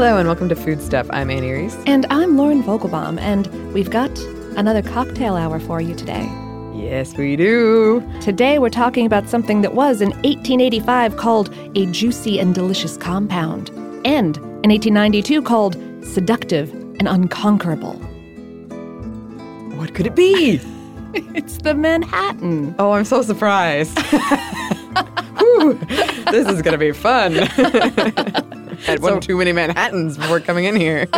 Hello and welcome to Food Stuff. I'm Anney Reese. And I'm Lauren Vogelbaum, and we've got another cocktail hour for you today. Yes, we do. Today we're talking about something that was in 1885 called a juicy and delicious compound, and in 1892 called seductive and unconquerable. What could it be? It's the Manhattan. oh, I'm so surprised. Whew, this is going to be fun. Had one too many Manhattans before coming in here.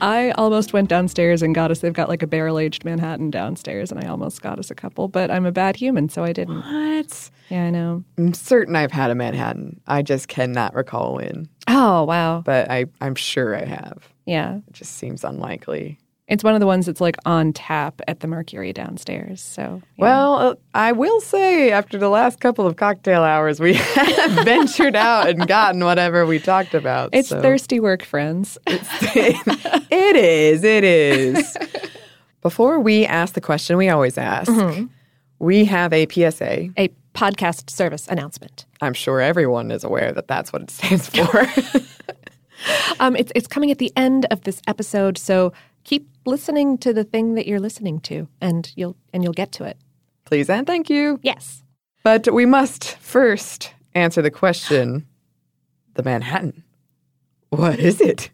I almost went downstairs and got us, they've got like a barrel aged Manhattan downstairs, and I almost got us a couple, but I'm a bad human, so I didn't. what? Yeah, I know. I'm certain I've had a Manhattan. I just cannot recall when, Oh, wow. but I, I'm sure I have. Yeah. It just seems unlikely. It's one of the ones that's like on tap at the Mercury downstairs. So, yeah. Well, uh, I will say, after the last couple of cocktail hours, we have ventured out and gotten whatever we talked about. it's so. thirsty work, friends. it is. It is. Before we ask the question we always ask, we have a PSA. a podcast service announcement. I'm sure everyone is aware that that's what it stands for. Um, it's it's coming at the end of this episode, so keep listening to the thing that you're listening to, and you'll and you'll get to it. Please and thank you. Yes. But we must first answer the question the Manhattan. What is it?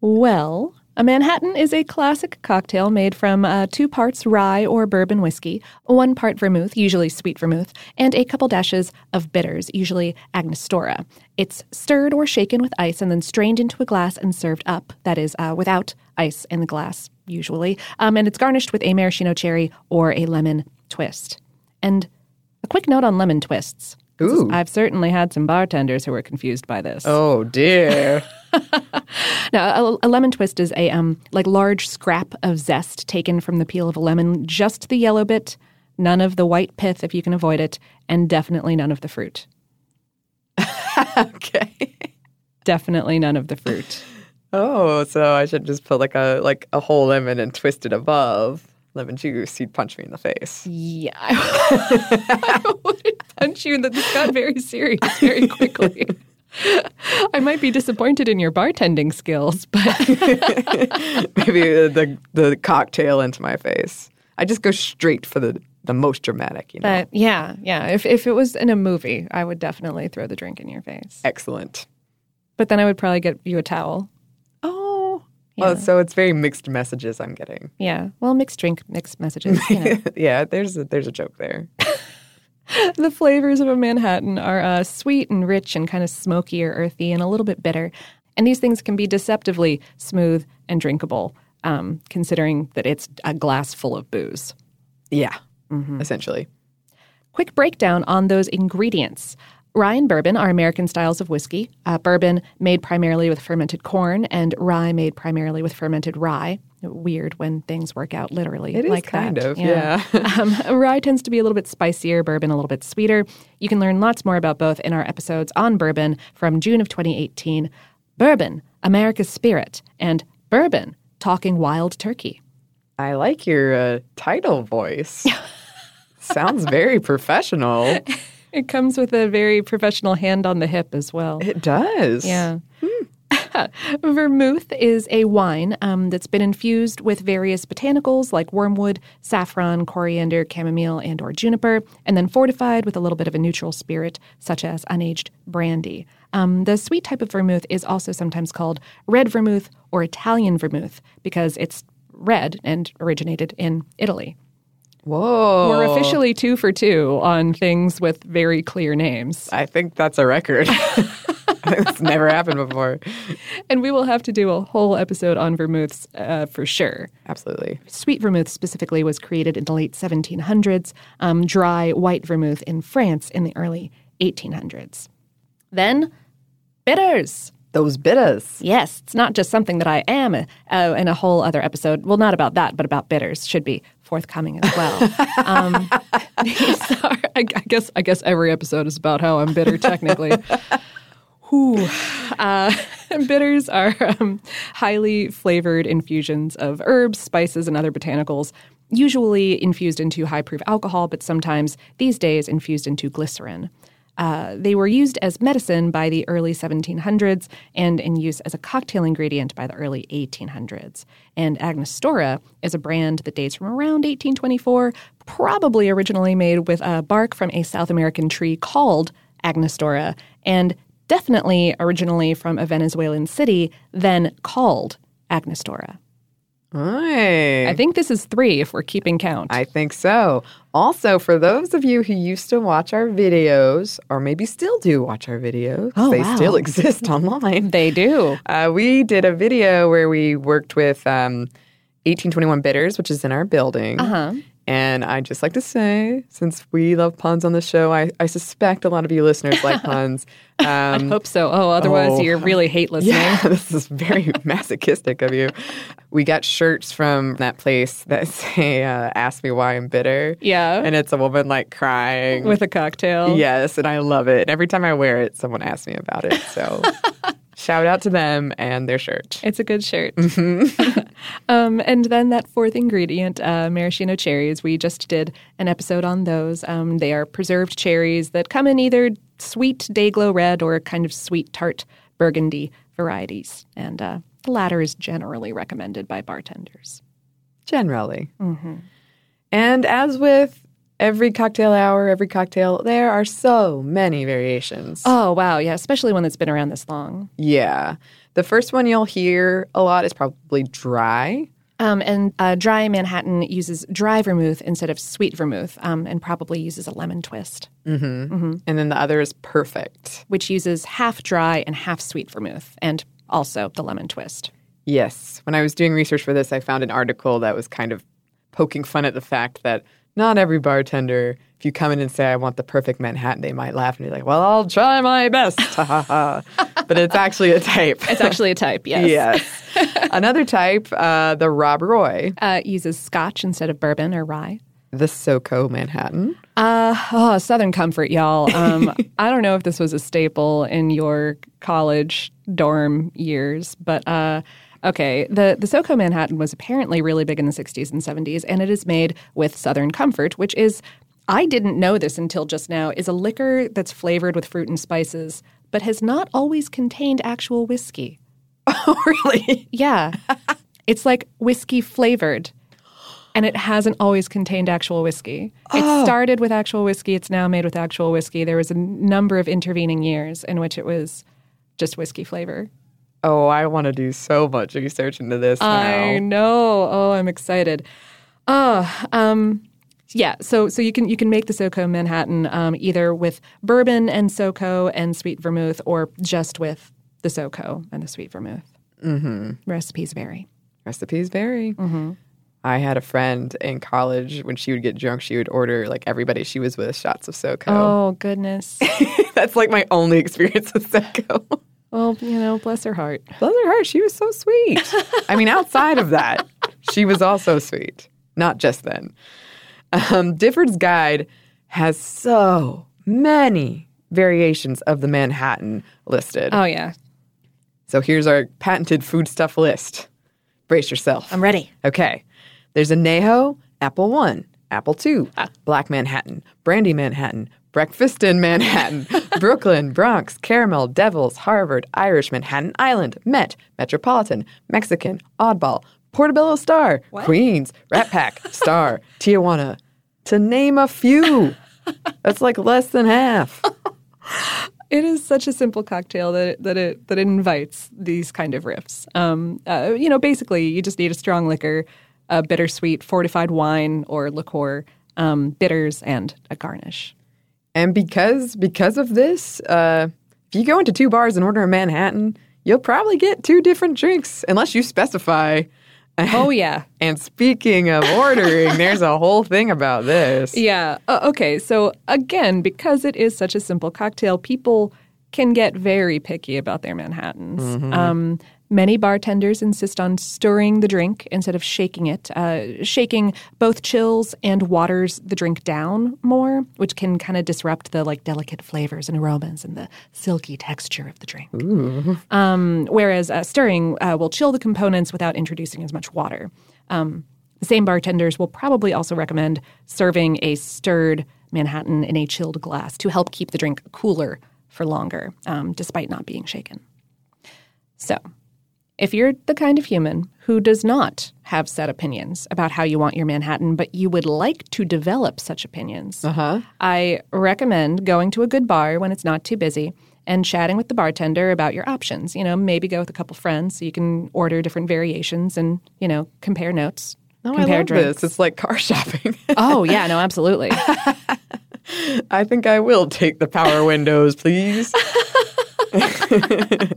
Well, a Manhattan is a classic cocktail made from uh, two parts rye or bourbon whiskey, one part vermouth, usually sweet vermouth, and a couple dashes of bitters, usually Angostura. It's stirred or shaken with ice and then strained into a glass and served up, that is, uh, without ice in the glass, usually. Um, and it's garnished with a maraschino cherry or a lemon twist. And a quick note on lemon twists. Ooh. I've certainly had some bartenders who were confused by this. Oh dear. Now, a, a lemon twist is a um like large scrap of zest taken from the peel of a lemon, just the yellow bit, none of the white pith if you can avoid it, and definitely none of the fruit. okay. Definitely none of the fruit. Oh, so I should just put like a like a whole lemon and twist it above lemon juice. You'd punch me in the face. Yeah, I would punch you. And that this got very serious very quickly. I might be disappointed in your bartending skills, but Maybe the the cocktail into my face. I just go straight for the the most dramatic. You know. but yeah, yeah. If if it was in a movie, I would definitely throw the drink in your face. Excellent. But then I would probably get you a towel. Oh. Well, so it's very mixed messages I'm getting. Yeah. Well, mixed drink, mixed messages. You know. yeah, there's a, there's a joke there. the flavors of a Manhattan are uh, sweet and rich and kind of smoky or earthy and a little bit bitter. And these things can be deceptively smooth and drinkable, um, considering that it's a glass full of booze. Yeah, Mm-hmm. essentially. Quick breakdown on those ingredients. Rye and bourbon are American styles of whiskey. Uh, bourbon made primarily with fermented corn, and rye made primarily with fermented rye. Weird when things work out literally It is like kind that. of, yeah. um, rye tends to be a little bit spicier, bourbon a little bit sweeter. You can learn lots more about both in our episodes on bourbon from June of 2018. Bourbon, America's Spirit, and Bourbon, Talking Wild Turkey. I like your uh, title voice. Sounds very professional. It comes with a very professional hand on the hip as well. It does. Yeah. Vermouth is a wine um, that's been infused with various botanicals like wormwood, saffron, coriander, chamomile, and or juniper, and then fortified with a little bit of a neutral spirit such as unaged brandy. Um, the sweet type of vermouth is also sometimes called red vermouth or Italian vermouth because it's red and originated in Italy. Whoa. We're officially two for two on things with very clear names. I think that's a record. It's never happened before. And we will have to do a whole episode on vermouths uh, for sure. Absolutely. Sweet vermouth specifically was created in the late 1700s, um, dry white vermouth in France in the early 1800s. Then, bitters. Those bitters. Yes, it's not just something that I am uh, in a whole other episode. Well, not about that, but about bitters should be forthcoming as well. um, are, I, I guess, I guess every episode is about how I'm bitter technically. Whew. Uh, bitters are um, highly flavored infusions of herbs, spices, and other botanicals, usually infused into high proof alcohol, but sometimes these days infused into glycerin. Uh, they were used as medicine by the early 1700s and in use as a cocktail ingredient by the early 1800s. And Angostura is a brand that dates from around 1824, probably originally made with a bark from a South American tree called Angostura, and definitely originally from a Venezuelan city then called Angostura. Right. I think this is three if we're keeping count. I think so. Also, for those of you who used to watch our videos, or maybe still do watch our videos, Oh, they wow. still exist online. they do. Uh, we did a video where we worked with um, 1821 Bitters, which is in our building. Uh-huh. And I'd just like to say, since we love puns on the show, I, I suspect a lot of you listeners like puns. Um, I Hope so. Oh, otherwise oh. you're really hate listening. yeah, this is very masochistic of you. We got shirts from that place that say, uh, Ask Me Why I'm Bitter. Yeah. And it's a woman like crying. With a cocktail. Yes, and I love it. And every time I wear it, someone asks me about it. So shout out to them and their shirt. It's a good shirt. um, and then that fourth ingredient, uh, maraschino cherries, we just did an episode on those. Um, they are preserved cherries that come in either sweet Dayglow red or kind of sweet tart burgundy varieties. And uh, the latter is generally recommended by bartenders. Generally. And as with every cocktail hour, every cocktail, there are so many variations. Oh, wow. Yeah, especially one that's been around this long. Yeah. The first one you'll hear a lot is probably dry. Um, and uh, dry Manhattan uses dry vermouth instead of sweet vermouth um, and probably uses a lemon twist. And then the other is perfect. which uses half dry and half sweet vermouth, and also the lemon twist. Yes. When I was doing research for this, I found an article that was kind of poking fun at the fact that not every bartender, if you come in and say, I want the perfect Manhattan, they might laugh and be like, well, I'll try my best. But it's actually a type. It's actually a type, yes. yes. Another type, uh, the Rob Roy, Uh, uses scotch instead of bourbon or rye. the SoCo Manhattan. Uh, oh, Southern Comfort, y'all. Um, I don't know if this was a staple in your college dorm years, but uh, okay. The, the SoCo Manhattan was apparently really big in the 60s and 70s, and it is made with Southern Comfort, which is, I didn't know this until just now, is a liquor that's flavored with fruit and spices, but has not always contained actual whiskey. Oh, really? Yeah. it's like whiskey flavored. And it hasn't always contained actual whiskey. It oh. started with actual whiskey. It's now made with actual whiskey. There was a number of intervening years in which it was just whiskey flavor. Oh, I want to do so much research into this I now. know. Oh, I'm excited. Oh, um, yeah. So, so you can you can make the SoCo Manhattan um, either with bourbon and SoCo and sweet vermouth, or just with the SoCo and the sweet vermouth. Mm-hmm. Recipes vary. Recipes vary. I had a friend in college when she would get drunk, she would order like everybody she was with shots of SoCo. Oh goodness. That's like my only experience with SoCo. Well, you know, bless her heart. Bless her heart, she was so sweet. I mean, outside of that, she was also sweet. Not just then. Um, Difford's Guide has so many variations of the Manhattan listed. Oh yeah, So here's our patented foodstuff list. Brace yourself. I'm ready. Okay. There's a Neho, Apple One, Apple Two, Black Manhattan, Brandy Manhattan, Breakfast in Manhattan, Brooklyn, Bronx, Caramel, Devils, Harvard, Irish, Manhattan Island, Met, Metropolitan, Mexican, Oddball, Portobello Star, Queens, Rat Pack, Star, Tijuana, to name a few. That's like less than half. It is such a simple cocktail that it, that it that it invites these kind of riffs. Um, uh, you know, basically, you just need a strong liquor, a bittersweet fortified wine or liqueur, um, bitters, and a garnish. And because because of this, uh, if you go into two bars and order a Manhattan, you'll probably get two different drinks unless you specify. Oh yeah, And speaking of ordering, there's a whole thing about this. yeah. Uh, okay, so again, because it is such a simple cocktail, people can get very picky about their Manhattans. Um, many bartenders insist on stirring the drink instead of shaking it. Uh, shaking both chills and waters the drink down more, which can kind of disrupt the like delicate flavors and aromas and the silky texture of the drink. Um, whereas uh, stirring uh, will chill the components without introducing as much water. Um, the same bartenders will probably also recommend serving a stirred Manhattan in a chilled glass to help keep the drink cooler for longer, um, despite not being shaken. So, if you're the kind of human who does not have set opinions about how you want your Manhattan, but you would like to develop such opinions, Uh-huh. I recommend going to a good bar when it's not too busy and chatting with the bartender about your options. You know, maybe go with a couple friends so you can order different variations and, you know, compare notes. No, compare I love drinks. this. It's like car shopping. Oh, yeah, no, absolutely. I think I will take the power windows, please.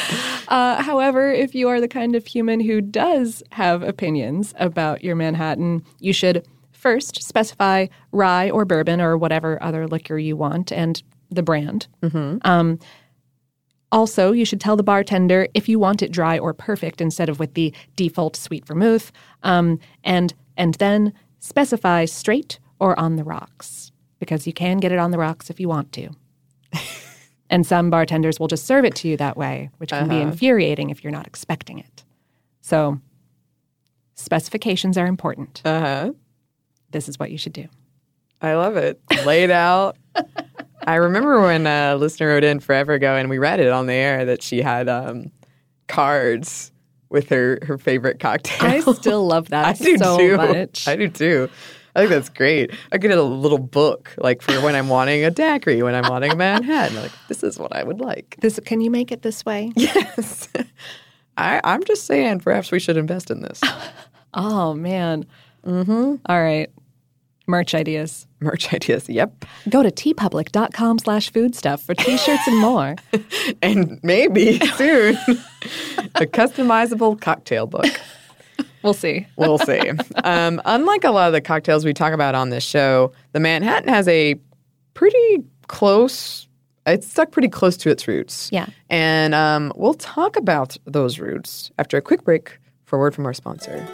Uh, however, if you are the kind of human who does have opinions about your Manhattan, you should first specify rye or bourbon or whatever other liquor you want and the brand. Um, also, you should tell the bartender if you want it dry or perfect instead of with the default sweet vermouth, um, and and then specify straight or on the rocks because you can get it on the rocks if you want to. And some bartenders will just serve it to you that way, which can be infuriating if you're not expecting it. So, specifications are important. Uh huh. This is what you should do. I love it. Laid out. I remember when a listener wrote in forever ago, and we read it on the air that she had um, cards with her her favorite cocktail. I still love that I do so too. much. I do too. I think that's great. I get a little book like for when I'm wanting a daiquiri, when I'm wanting a Manhattan. Like this is what I would like. This, can you make it this way? Yes. I, I'm just saying, perhaps we should invest in this. Oh man. Mm-hmm. All right. Merch ideas. Merch ideas. Yep. Go to teepublic.com slash foodstuff for t-shirts and more. And maybe soon a customizable cocktail book. We'll see. We'll see. Um, unlike a lot of the cocktails we talk about on this show, the Manhattan has a pretty close, it's stuck pretty close to its roots. Yeah. And um, we'll talk about those roots after a quick break for a word from our sponsor.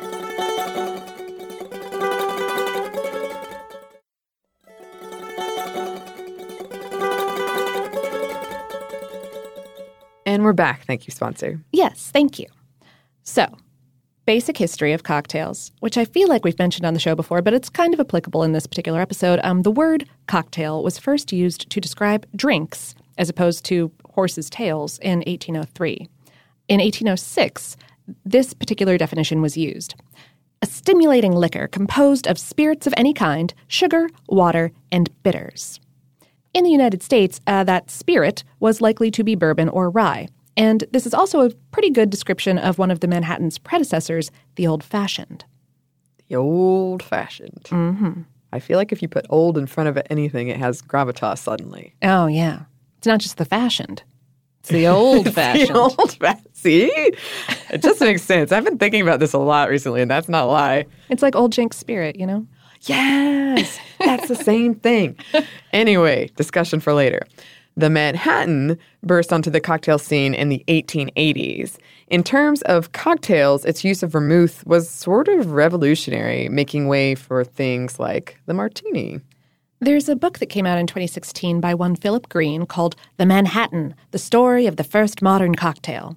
And we're back. Thank you, sponsor. Yes, thank you. So, basic history of cocktails, which I feel like we've mentioned on the show before, but it's kind of applicable in this particular episode. Um, the word cocktail was first used to describe drinks as opposed to horses' tails in 1803. In 1806, this particular definition was used. A stimulating liquor composed of spirits of any kind, sugar, water, and bitters. In the United States, uh, that spirit was likely to be bourbon or rye. And this is also a pretty good description of one of the Manhattan's predecessors, the old fashioned. The old fashioned. Mm-hmm. I feel like if you put old in front of anything, it has gravitas suddenly. Oh, yeah. It's not just the fashioned, it's the old fashioned. The old fashioned. See? It just makes sense. I've been thinking about this a lot recently, and that's not a lie. It's like old Jinx spirit, you know? Yes, that's the same thing. Anyway, discussion for later. The Manhattan burst onto the cocktail scene in the 1880s. In terms of cocktails, its use of vermouth was sort of revolutionary, making way for things like the martini. There's a book that came out in 2016 by one Philip Greene called The Manhattan: The Story of the First Modern Cocktail.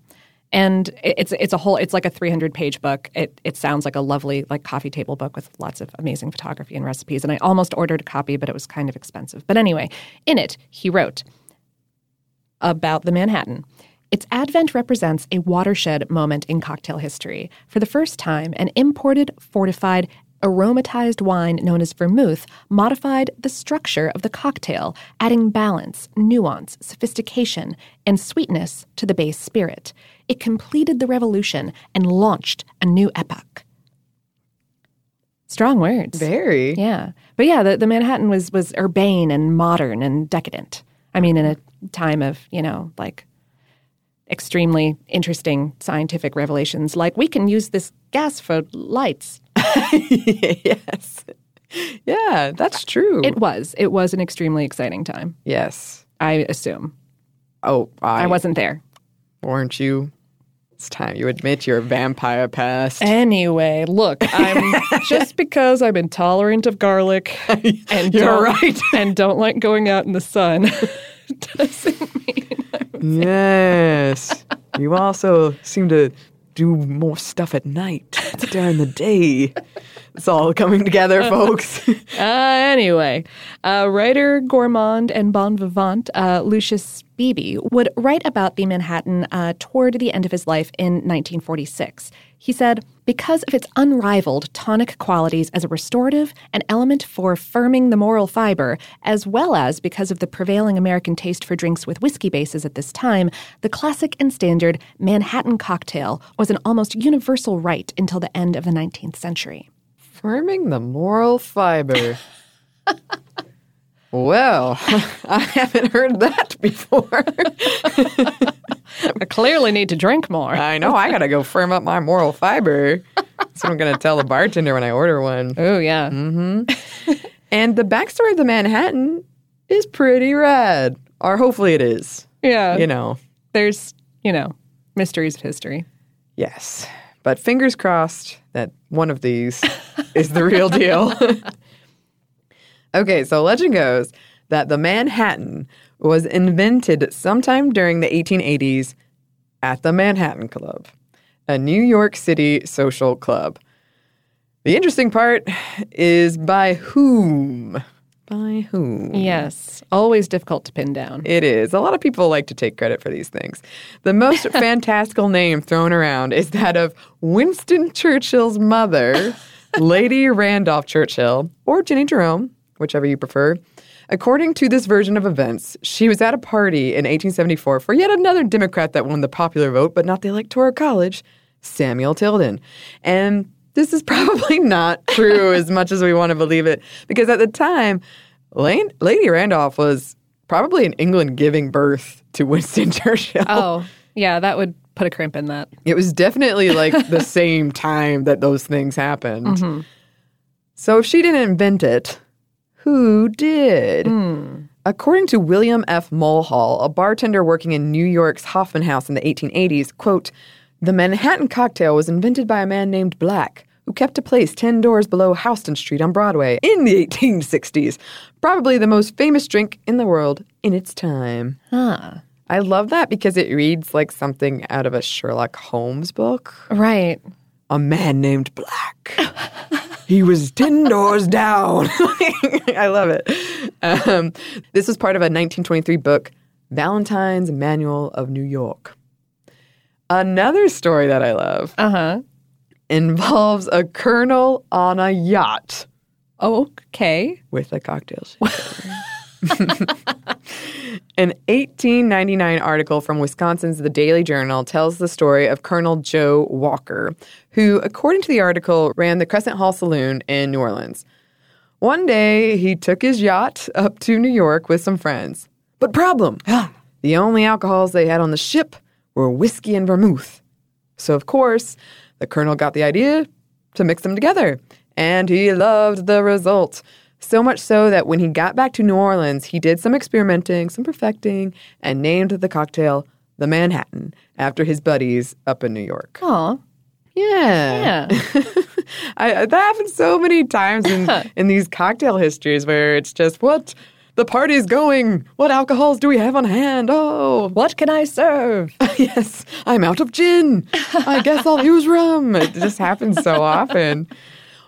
And it's it's a whole it's like a 300 page book. It it sounds like a lovely like coffee table book with lots of amazing photography and recipes. And I almost ordered a copy, but it was kind of expensive. But anyway, in it he wrote about the Manhattan. Its advent represents a watershed moment in cocktail history. For the first time, an imported, fortified, aromatized wine known as vermouth modified the structure of the cocktail, adding balance, nuance, sophistication, and sweetness to the base spirit. It completed the revolution and launched a new epoch. Strong words. Very. Yeah. But yeah, the, the Manhattan was was urbane and modern and decadent. I mean, in a time of, you know, like extremely interesting scientific revelations, like we can use this gas for lights. yes. Yeah, that's true. It was. It was an extremely exciting time, yes. I assume. Oh, I, I wasn't there. Weren't you? It's time you admit you're a vampire past. Anyway, look, I'm just because I'm intolerant of garlic and You're right. and don't like going out in the sun doesn't mean I'm yes. You also seem to do more stuff at night during the day. It's all coming together, folks. Uh, anyway, uh, writer, gourmand, and bon vivant uh, Lucius Beebe would write about the Manhattan uh, toward the end of his life in 1946. He said, because of its unrivaled tonic qualities as a restorative, an element for firming the moral fiber, as well as because of the prevailing American taste for drinks with whiskey bases at this time, the classic and standard Manhattan cocktail was an almost universal right until the end of the 19th century. Firming the moral fiber. well, I haven't heard that before. I clearly need to drink more. I know I gotta go firm up my moral fiber. That's what I'm gonna tell the bartender when I order one. Oh, yeah. Mm-hmm. And the backstory of the Manhattan is pretty rad. Or hopefully it is. Yeah. You know. There's, you know, mysteries of history. Yes. But fingers crossed that one of these is the real deal. okay, so legend goes that the Manhattan was invented sometime during the 1880s at the Manhattan Club, a New York City social club. The interesting part is by whom? By whom? Yes. Always difficult to pin down. It is. A lot of people like to take credit for these things. The most fantastical name thrown around is that of Winston Churchill's mother, Lady Randolph Churchill, or Jennie Jerome, whichever you prefer. According to this version of events, she was at a party in 1874 for yet another Democrat that won the popular vote, but not the Electoral College, Samuel Tilden. And this is probably not true as much as we want to believe it, because at the time, Lane, Lady Randolph was probably in England giving birth to Winston Churchill. Oh, yeah, that would put a crimp in that. It was definitely like the same time that those things happened. Mm-hmm. So if she didn't invent it, who did? Hmm. According to William F. Mulhall, a bartender working in New York's Hoffman House in the 1880s, quote, the Manhattan cocktail was invented by a man named Black, who kept a place 10 doors below Houston Street on Broadway in the 1860s. Probably the most famous drink in the world in its time. Huh. I love that because it reads like something out of a Sherlock Holmes book. Right. A man named Black. he was 10 doors down. I love it. Um, this was part of a 1923 book, Valentine's Manual of New York. Another story that I love Uh huh. involves a colonel on a yacht Okay. with a cocktail shaker. An 1899 article from Wisconsin's The Daily Journal tells the story of Colonel Joe Walker, who, according to the article, ran the Crescent Hall Saloon in New Orleans. One day, he took his yacht up to New York with some friends. But problem the only alcohols they had on the ship were whiskey and vermouth. So, of course, the colonel got the idea to mix them together, and he loved the result. So much so that when he got back to New Orleans, he did some experimenting, some perfecting, and named the cocktail the Manhattan after his buddies up in New York. Aw. Yeah. Yeah. I, that happens so many times in, in these cocktail histories where it's just, what? The party's going. What alcohols do we have on hand? Oh, what can I serve? yes, I'm out of gin. I guess I'll use rum. It just happens so often.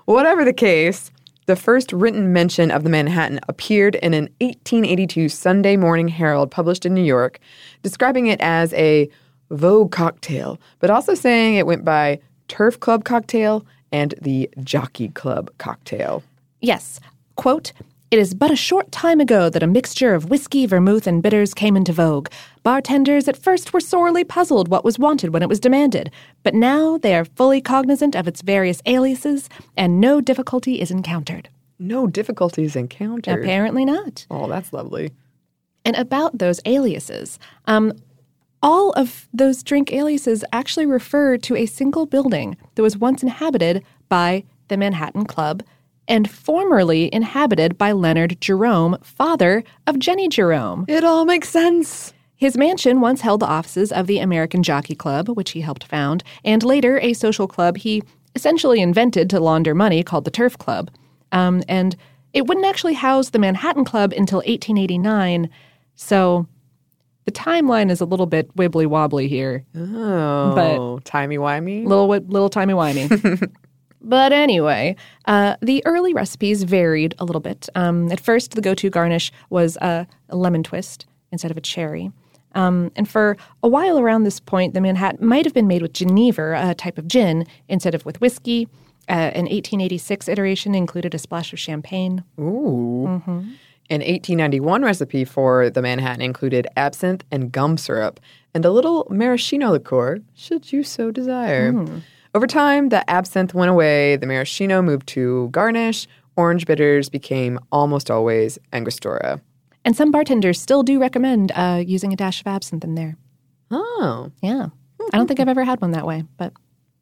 Whatever the case, the first written mention of the Manhattan appeared in an 1882 Sunday Morning Herald published in New York, describing it as a Vogue cocktail, but also saying it went by Turf Club cocktail and the Jockey Club cocktail. Yes. Quote, it is but a short time ago that a mixture of whiskey, vermouth, and bitters came into vogue. Bartenders at first were sorely puzzled what was wanted when it was demanded, but now they are fully cognizant of its various aliases, and no difficulty is encountered. No difficulties encountered. Apparently not. Oh, that's lovely. And about those aliases, um, all of those drink aliases actually refer to a single building that was once inhabited by the Manhattan Club and formerly inhabited by Leonard Jerome, father of Jennie Jerome. It all makes sense. His mansion once held the offices of the American Jockey Club, which he helped found, and later a social club he essentially invented to launder money called the Turf Club. Um, and it wouldn't actually house the Manhattan Club until 1889, so the timeline is a little bit wibbly wobbly here, Oh, timey wimey. little little timey wimey. But anyway, uh, the early recipes varied a little bit. Um, at first, the go to garnish was a lemon twist instead of a cherry. Um, and for a while around this point, the Manhattan might have been made with Genever, a type of gin, instead of with whiskey. Uh, an 1886 iteration included a splash of champagne. Ooh. An 1891 recipe for the Manhattan included absinthe and gum syrup and a little maraschino liqueur, should you so desire. Over time, the absinthe went away, the maraschino moved to garnish, orange bitters became almost always Angostura. And some bartenders still do recommend uh, using a dash of absinthe in there. Oh, Yeah. I don't think I've ever had one that way, but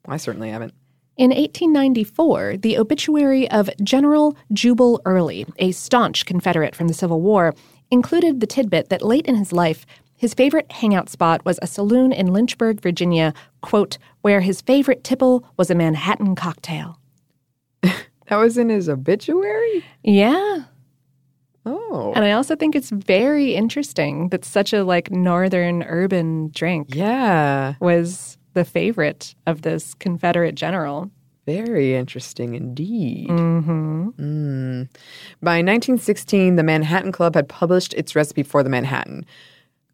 I certainly haven't. In 1894, the obituary of General Jubal Early, a staunch Confederate from the Civil War, included the tidbit that late in his life, his favorite hangout spot was a saloon in Lynchburg, Virginia, quote, where his favorite tipple was a Manhattan cocktail. That was in his obituary? Yeah. Oh. And I also think it's very interesting that such a like northern urban drink Yeah. was the favorite of this Confederate general. Very interesting indeed. Mm-hmm. Mm. By 1916, the Manhattan Club had published its recipe for the Manhattan.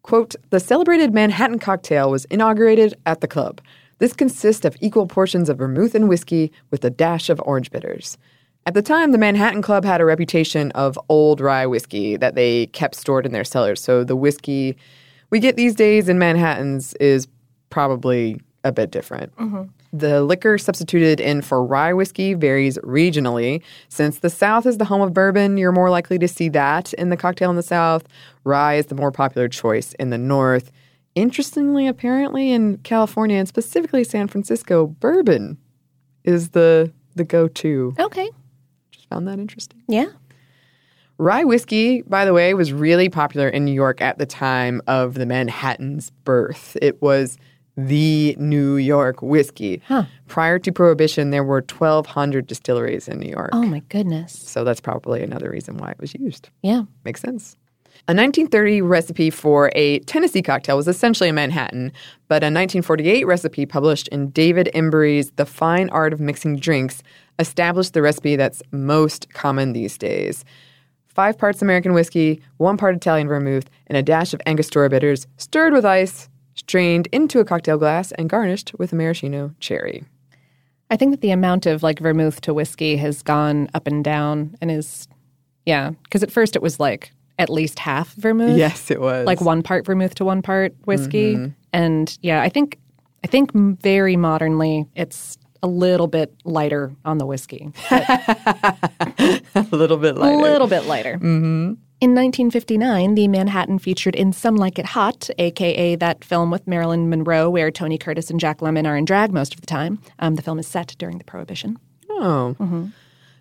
Quote, the celebrated Manhattan cocktail was inaugurated at the club. This consists of equal portions of vermouth and whiskey with a dash of orange bitters. At the time, the Manhattan Club had a reputation of old rye whiskey that they kept stored in their cellars. So the whiskey we get these days in Manhattans is probably a bit different. Mm-hmm. The liquor substituted in for rye whiskey varies regionally. Since the South is the home of bourbon, you're more likely to see that in the cocktail in the South. Rye is the more popular choice in the North. Interestingly, apparently in California and specifically San Francisco, bourbon is the the go-to. Okay. Found that interesting. Yeah. Rye whiskey, by the way, was really popular in New York at the time of the Manhattan's birth. It was the New York whiskey. Huh. Prior to Prohibition, there were 1,200 distilleries in New York. Oh my goodness. So that's probably another reason why it was used. Yeah. Makes sense. A 1930 recipe for a Tennessee cocktail was essentially a Manhattan, but a 1948 recipe published in David Embury's The Fine Art of Mixing Drinks established the recipe that's most common these days. Five parts American whiskey, one part Italian vermouth, and a dash of Angostura bitters, stirred with ice, strained into a cocktail glass, and garnished with a maraschino cherry. I think that the amount of like vermouth to whiskey has gone up and down and is, yeah, because at first it was like at least half vermouth. Yes, it was. Like one part vermouth to one part whiskey. Mm-hmm. And yeah, I think, I think very modernly it's a little bit lighter on the whiskey. a little bit lighter. A little bit lighter. Mm-hmm. In 1959, the Manhattan featured in Some Like It Hot, aka that film with Marilyn Monroe where Tony Curtis and Jack Lemmon are in drag most of the time. Um, the film is set during the Prohibition. Oh.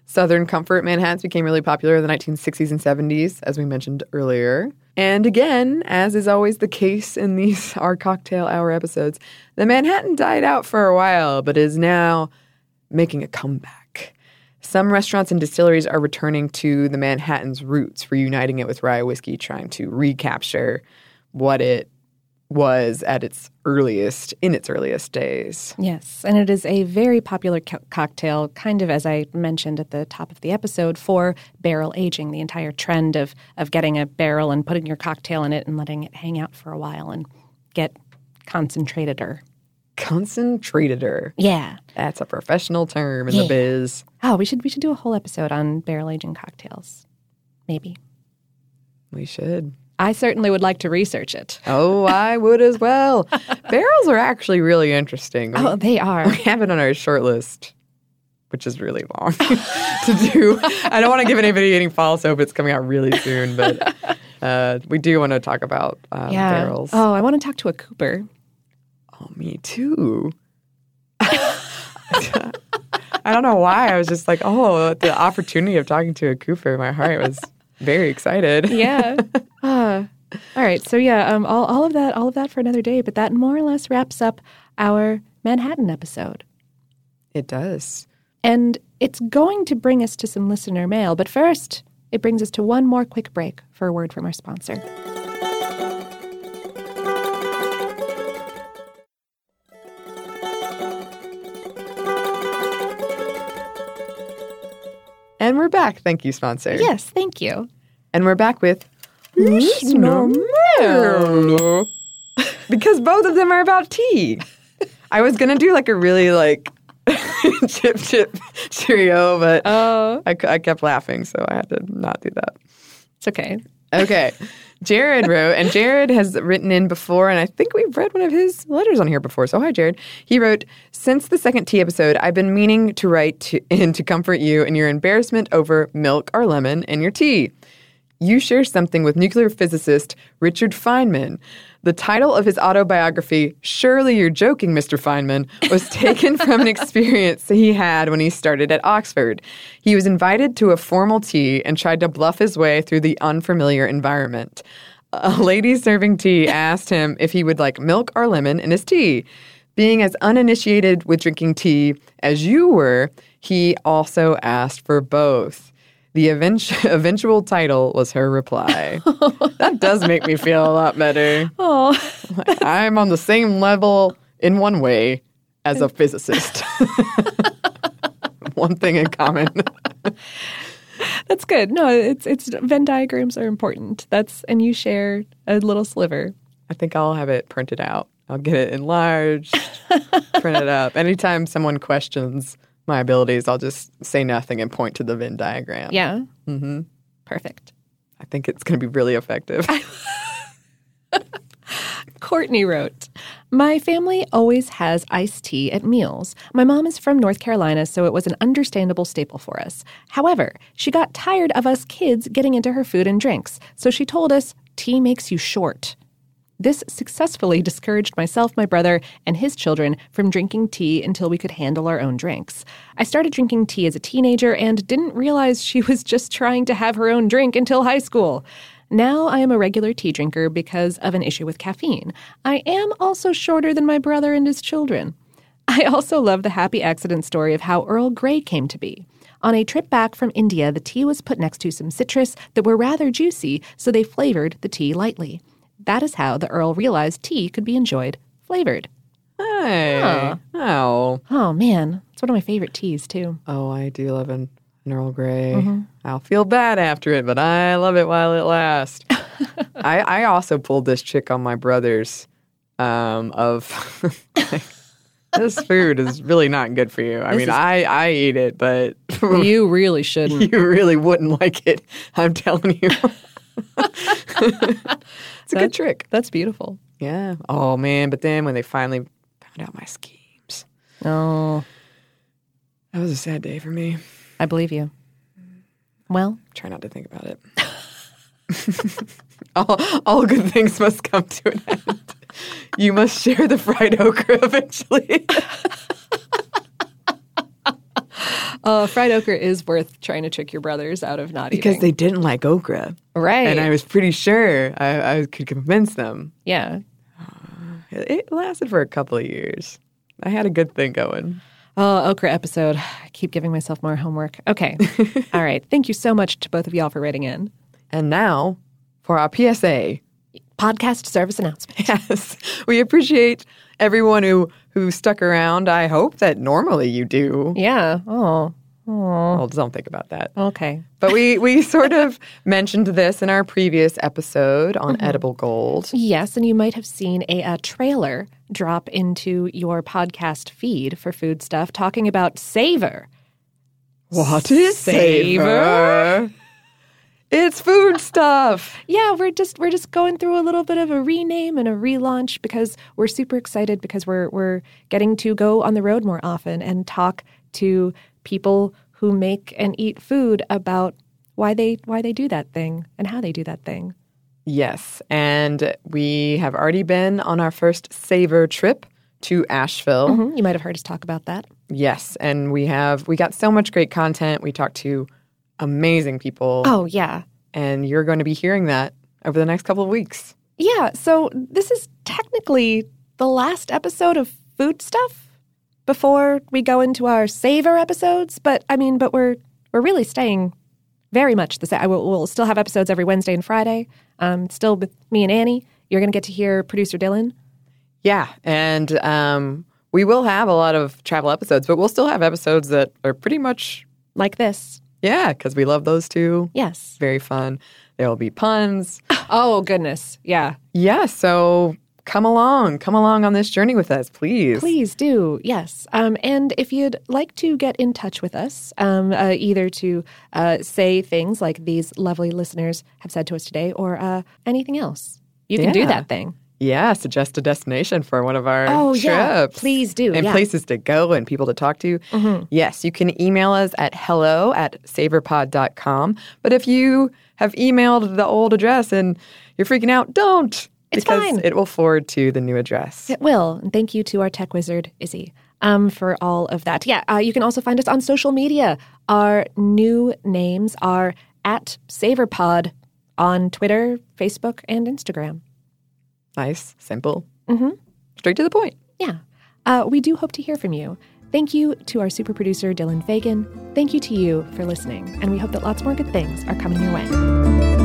Southern Comfort Manhattans became really popular in the 1960s and 70s, as we mentioned earlier. And again, as is always the case in these Our Cocktail Hour episodes, the Manhattan died out for a while, but is now making a comeback. Some restaurants and distilleries are returning to the Manhattan's roots, reuniting it with rye whiskey, trying to recapture what it was at its earliest, in its earliest days. Yes, and it is a very popular co- cocktail, kind of as I mentioned at the top of the episode, for barrel aging. The entire trend of of getting a barrel and putting your cocktail in it and letting it hang out for a while and get concentrated Concentrator. Yeah. That's a professional term in the biz. Oh, we should we should do a whole episode on barrel aging cocktails. Maybe. We should. I certainly would like to research it. Oh, I would as well. Barrels are actually really interesting. Oh, they are. We have it on our short list, which is really long to do. I don't want to give anybody any false hope. It's coming out really soon, but uh, we do want to talk about um, yeah. barrels. Oh, I want to talk to a Cooper. Oh, me too. I don't know why. I was just like, oh, the opportunity of talking to a Cooper. My heart was very excited. Yeah. Ah. all right. So yeah, um, all, all of that, all of that for another day. But that more or less wraps up our Manhattan episode. It does. And it's going to bring us to some listener mail. But first, it brings us to one more quick break for a word from our sponsor. And we're back. Thank you, sponsor. Yes, thank you. And we're back with because both of them are about tea. I was gonna do like a really like chip chip cheerio, but Oh, I, I kept laughing, so I had to not do that. it's okay. Okay. Jared wrote, and Jared has written in before, and I think we've read one of his letters on here before. So, hi, Jared. He wrote, Since the second tea episode, I've been meaning to write to, in to comfort you in your embarrassment over milk or lemon in your tea. You share something with nuclear physicist Richard Feynman. The title of his autobiography, Surely You're Joking, Mr. Feynman, was taken from an experience he had when he started at Oxford. He was invited to a formal tea and tried to bluff his way through the unfamiliar environment. A lady serving tea asked him if he would like milk or lemon in his tea. Being as uninitiated with drinking tea as you were, he also asked for both. The eventu- eventual title was her reply. that does make me feel a lot better. Oh, I'm on the same level in one way as a physicist. one thing in common. that's good. No, it's it's Venn diagrams are important. That's and you share a little sliver. I think I'll have it printed out. I'll get it enlarged, print it up. Anytime someone questions my abilities, I'll just say nothing and point to the Venn diagram. Yeah. Mm-hmm. Perfect. I think it's going to be really effective. Courtney wrote, My family always has iced tea at meals. My mom is from North Carolina, so it was an understandable staple for us. However, she got tired of us kids getting into her food and drinks, so she told us tea makes you short. This successfully discouraged myself, my brother, and his children from drinking tea until we could handle our own drinks. I started drinking tea as a teenager and didn't realize she was just trying to have her own drink until high school. Now I am a regular tea drinker because of an issue with caffeine. I am also shorter than my brother and his children. I also love the happy accident story of how Earl Grey came to be. On a trip back from India, the tea was put next to some citrus that were rather juicy, so they flavored the tea lightly. That is how the Earl realized tea could be enjoyed flavored. hey. Oh. Oh man, it's one of my favorite teas too. Oh, I do love an, an Earl Grey. I'll feel bad after it, but I love it while it lasts. I, I also pulled this chick on my brothers um, of this food is really not good for you. I mean, is- I, I eat it, but You really shouldn't. you really wouldn't like it. I'm telling you. It's a good trick. That's beautiful. Yeah. Oh, man. But then when they finally found out my schemes, Oh, that was a sad day for me. I believe you. Well, Try not to think about it. all, all good things must come to an end. You must share the fried okra eventually. uh, fried okra is worth trying to trick your brothers out of not eating. because eating. they didn't like okra. right. And I was pretty sure I, I could convince them. yeah. It, it lasted for a couple of years. I had a good thing going. Oh, okra episode. I keep giving myself more homework. Okay. All right. Thank you so much to both of y'all for writing in. And now for our PSA. Podcast service announcement. Yes, we appreciate everyone who who stuck around. I hope that normally you do. Yeah. Oh. Oh. Well, don't think about that. Okay. But we we sort of mentioned this in our previous episode on mm-hmm. edible gold. Yes, and you might have seen a, a trailer drop into your podcast feed for food stuff talking about Savor. What is Savor? savor? It's food stuff. Yeah, we're just we're just going through a little bit of a rename and a relaunch because we're super excited because we're we're getting to go on the road more often and talk to people who make and eat food about why they why they do that thing and how they do that thing. Yes, and we have already been on our first savor trip to Asheville. Mhm, You might have heard us talk about that. Yes, and we have we got so much great content. We talked to amazing people, Oh yeah. and you're going to be hearing that over the next couple of weeks. Yeah, so this is technically the last episode of food stuff before we go into our savor episodes, but I mean, but we're we're really staying very much the same. I will, we'll still have episodes every Wednesday and Friday. Um, still with me and Anney. You're going to get to hear producer Dylan. Yeah, and um, we will have a lot of travel episodes, but we'll still have episodes that are pretty much like this. Yeah, because we love those two. Yes. Very fun. There will be puns. Oh, goodness. Yeah. Yeah, so come along. Come along on this journey with us, please. Please do, yes. Um, and if you'd like to get in touch with us, um, uh, either to uh, say things like these lovely listeners have said to us today or uh, anything else, you can do that thing. Yeah, suggest a destination for one of our Oh, trips. yeah. Please do, And yeah. Mm-hmm. places to go and people to talk to. Yes, you can email us at hello at savorpod.com. But if you have emailed the old address and you're freaking out, don't. It's because fine. it will forward to the new address. It will. And thank you to our tech wizard, Izzy, um, for all of that. Yeah, uh, you can also find us on social media. Our new names are at SavorPod on Twitter, Facebook, and Instagram. Nice, simple, mm-hmm. straight to the point. Yeah. Uh, we do hope to hear from you. Thank you to our super producer, Dylan Fagan. Thank you to you for listening. And we hope that lots more good things are coming your way.